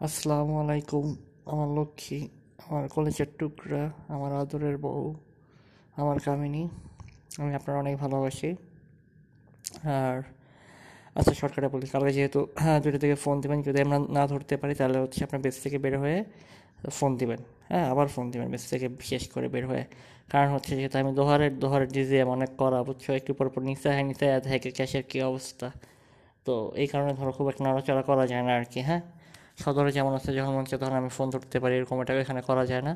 আসসালামু আলাইকুম। আমার লক্ষ্মী, আমার কলেজের টুকরা, আমার আদরের বউ, আমার কামিনী, আমি আপনার অনেক ভালোবাসি। আর আচ্ছা শর্টকাটে বলি কালকে যেহেতু হ্যাঁ দুটো থেকে ফোন দেবেন, যদি আমরা না ধরতে পারি, তাহলে হচ্ছে আপনার বেস থেকে বের হয়ে ফোন দিবেন। হ্যাঁ আবার ফোন দিবেন বেস থেকে বিশেষ করে বের হয়ে। কারণ হচ্ছে যেহেতু আমি দোহারের দোহারের ডিজিএম অনেক করা, বুঝছ একটু পর পর নিচে হ্যাঁ নিচে দেখে ক্যাশের কী অবস্থা? তো এই কারণে ধরো খুব একটা নড়াচড়া করা যায় না আর কি হ্যাঁ? সদরে যেমন আছে, যখন মন তখন আমি ফোন ধরতে পারি, এরকম এটা এখানে করা যায় না।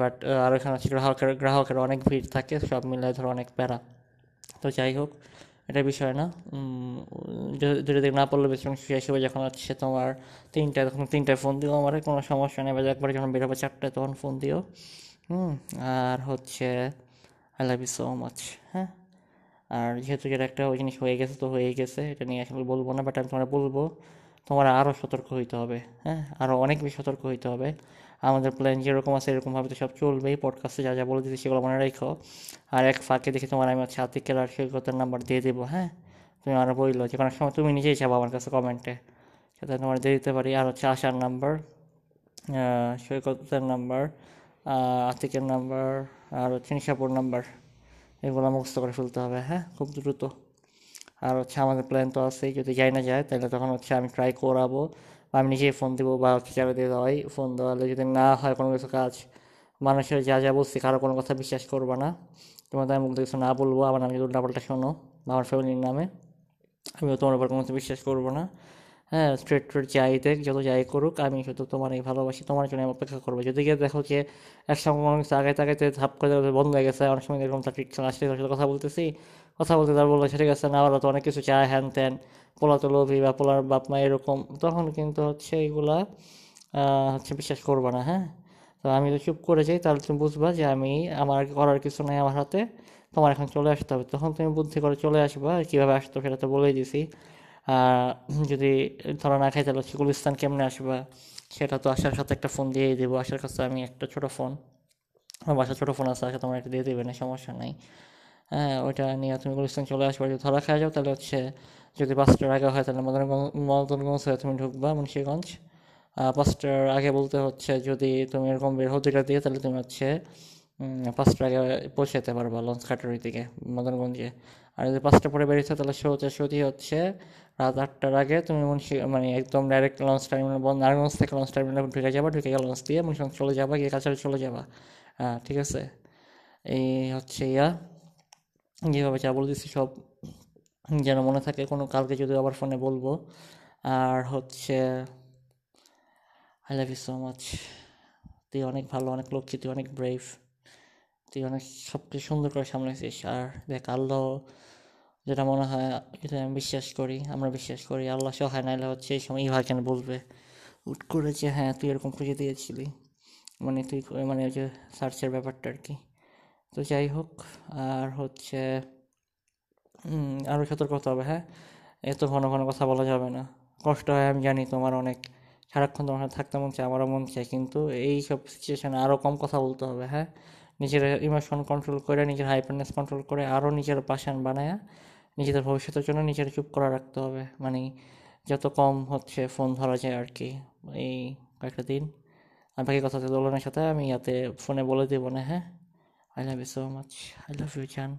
বাট আর এখানে হচ্ছে গ্রাহকের গ্রাহকের অনেক ভিড় থাকে, সব মিলে ধরো অনেক প্যারা। তো যাই হোক, এটা বিষয় না। যদি দিক না পড়লে বেশি সেই হিসেবে যখন হচ্ছে তোমার তিনটায়, তখন তিনটায় ফোন দিও আমার, কোনো সমস্যা নেই। বা একবারে যখন বেরোবে চারটায় তখন ফোন দিও। হুম, আর হচ্ছে I love you so much হ্যাঁ? আর যেহেতু যেটা একটা ওই জিনিস হয়ে গেছে, তো হয়ে গেছে, এটা নিয়ে আসলে বলব না বাট আমি তোমার বলব তোমার আরও সতর্ক হইতে হবে হ্যাঁ? আরও অনেক বেশি সতর্ক হইতে হবে। আমাদের প্ল্যান যেরকম আছে এরকমভাবে তো সব চলবেই। পডকাস্টে যা যা বলে দিতে সেগুলো মনে রেখো। আর এক ফাঁকে দেখে তোমার আমি হচ্ছে আতিকের আর সৈকতের নাম্বার দিয়ে দেবো হ্যাঁ? তুমি আরও বলল যে কোনো সময় তুমি নিজেই চাবো আমার কাছে কমেন্টে সেটা তোমার দিয়ে দিতে পারি। আর হচ্ছে আশার নাম্বার সৈকতের নাম্বার আতিকের নাম্বার আর হচ্ছে নিশাপুর নাম্বার এগুলো মুখস্থ করে ফেলতে হবে হ্যাঁ? খুব দ্রুত। আর হচ্ছে আমাদের প্ল্যান তো আছেই, যদি যাই না যায়, তাহলে তখন হচ্ছে আমি ট্রাই করাবো। বা আমি নিজেই ফোন দেবো বা হচ্ছে যারা দিয়ে দেওয়াই ফোন দেওয়ালে। যদি না হয় কোনো কিছু কাজ, মানুষের যা যা বলছি, কারও কোনো কথা বিশ্বাস করব না। তোমাদের আমি বলতে কিছু না বলব, আবার আমি যদি উল্টাপাল্টা শোনো, আমার ফ্যামিলির নামে, আমিও তোমার উপর কোনো কিছু বিশ্বাস করব না। হ্যাঁ স্ট্রেট ট্রেট যাই, দেখ যত যাই করুক, আমি শুধু তোমার এই ভালোবাসি, তোমার জন্য অপেক্ষা করব। যদি গিয়ে দেখো যে একসঙ্গে কিছু আগে তাকাইতে ধাপ করে বন্ধ হয়ে গেছে, অনেক সময় এরকম তার আসলে তার সাথে কথা বলতেছি, কথা বলতে তার বলল ঠিক আছে না, ওরা তো অনেক কিছু চায়, হ্যান ত্যান, পোলা তো লোভী বা পোলার বাপ মা এরকম। তখন কিন্তু হচ্ছে এইগুলা হচ্ছে বিশ্বাস করব না হ্যাঁ? তো আমি তো চুপ করে যাই, তাহলে তুমি বুঝবা যে আমি, আমার করার কিছু নেই আমার হাতে, তোমার এখন চলে আসতে হবে। তখন তুমি বুদ্ধি করে চলে আসবা, কীভাবে আসতো সেটা তো বলেই দিছি। যদি ধরা না খাই তাহলে হচ্ছে গুলিস্তান কেমনে আসবা? সেটা তো আসার সাথে একটা ফোন দিয়েই দেবো। আসার কাছে আমি একটা ছোটো ফোন আমার বাসার ছোটো ফোন আছে আসে তোমার একটা দিয়ে দেবে না সমস্যা নাই। হ্যাঁ ওইটা নিয়ে তুমি গুলিস্তান চলে আসবে। যদি ধরা খাওয়া যাও তাহলে হচ্ছে যদি পাঁচটার আগে হয় তাহলে মদনগঞ্জ মদনগঞ্জ হয়ে তুমি ঢুকবা, মুন্সিগঞ্জ। পাঁচটার আগে বলতে হচ্ছে যদি তুমি এরকম বের হো দুইটা দিয়ে তাহলে তুমি হচ্ছে পাঁচটার আগে পৌঁছে যেতে পারবা লঞ্চ কাটারির দিকে, মদনগঞ্জে। আর যদি পাঁচটা পরে বেরিয়েছে তাহলে শোতে শোধি হচ্ছে রাত আটটার আগে তুমি মুন্সি মানে একদম ডাইরেক্ট লঞ্চ টার্মিনাল বন্ধ, নারায়ণগঞ্জ থেকে লঞ্চ টার্মিনাল ঢুকে যাবা, ঢুকে গিয়ে লঞ্চ দিয়ে মুন্সিগঞ্জ চলে যাবা, গিয়ে কাছাড়ি চলে যাবা। হ্যাঁ ঠিক আছে? এই হচ্ছে ইয়া। যেভাবে যা বলে দিচ্ছি সব যেন মনে থাকে, কোনো কালকে যদি আবার ফোনে বলব। আর হচ্ছে I love you so much তুই অনেক ভালো, অনেক লক্ষ্মী, তুই অনেক ব্রেভ তুই অনেক সব কিছু সুন্দর করে সামলাইছিস আর দেখ, আল্লাহ যেটা মনে হয় যেটা আমি বিশ্বাস করি, আমরা বিশ্বাস করি। আল্লাহ সহায় নাইলে হচ্ছে এই সময় ইভা কেন বলবে? উট করে যে হ্যাঁ তুই এরকম খুঁজে দিয়েছিলি। মানে তুই মানে ওই যে সার্চের ব্যাপারটা আর কি। তো যাই হোক, আর হচ্ছে আরও সতর্ক হতে হবে হ্যাঁ? এত ঘন ঘন কথা বলা যাবে না। কষ্ট হয়, আমি জানি তোমার অনেক, সারাক্ষণ তোমার থাকতে মন চায়, আমারও মন চায়, কিন্তু এই সব সিচুয়েশানে আরও কম কথা বলতে হবে হ্যাঁ? নিজের ইমোশন কন্ট্রোল করে, নিজের হাইপারনেস কন্ট্রোল করে আরও নিজের পাশান বানায়, নিজেদের ভবিষ্যতের জন্য নিজের চুপ করা রাখতে হবে। মানে যত কম হচ্ছে ফোন ধরা যায় আর কি এই কয়েকটা দিন। আর বাকি কথা দোলনের সাথে আমি ইয়াতে ফোনে বলে দেবো না হ্যাঁ? I love you so much I love you জান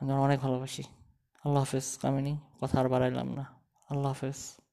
আমি অনেক ভালোবাসি। আল্লাহ হাফেজ, কামিনী। কথা আর বাড়াইলাম না। আল্লাহ হাফেজ।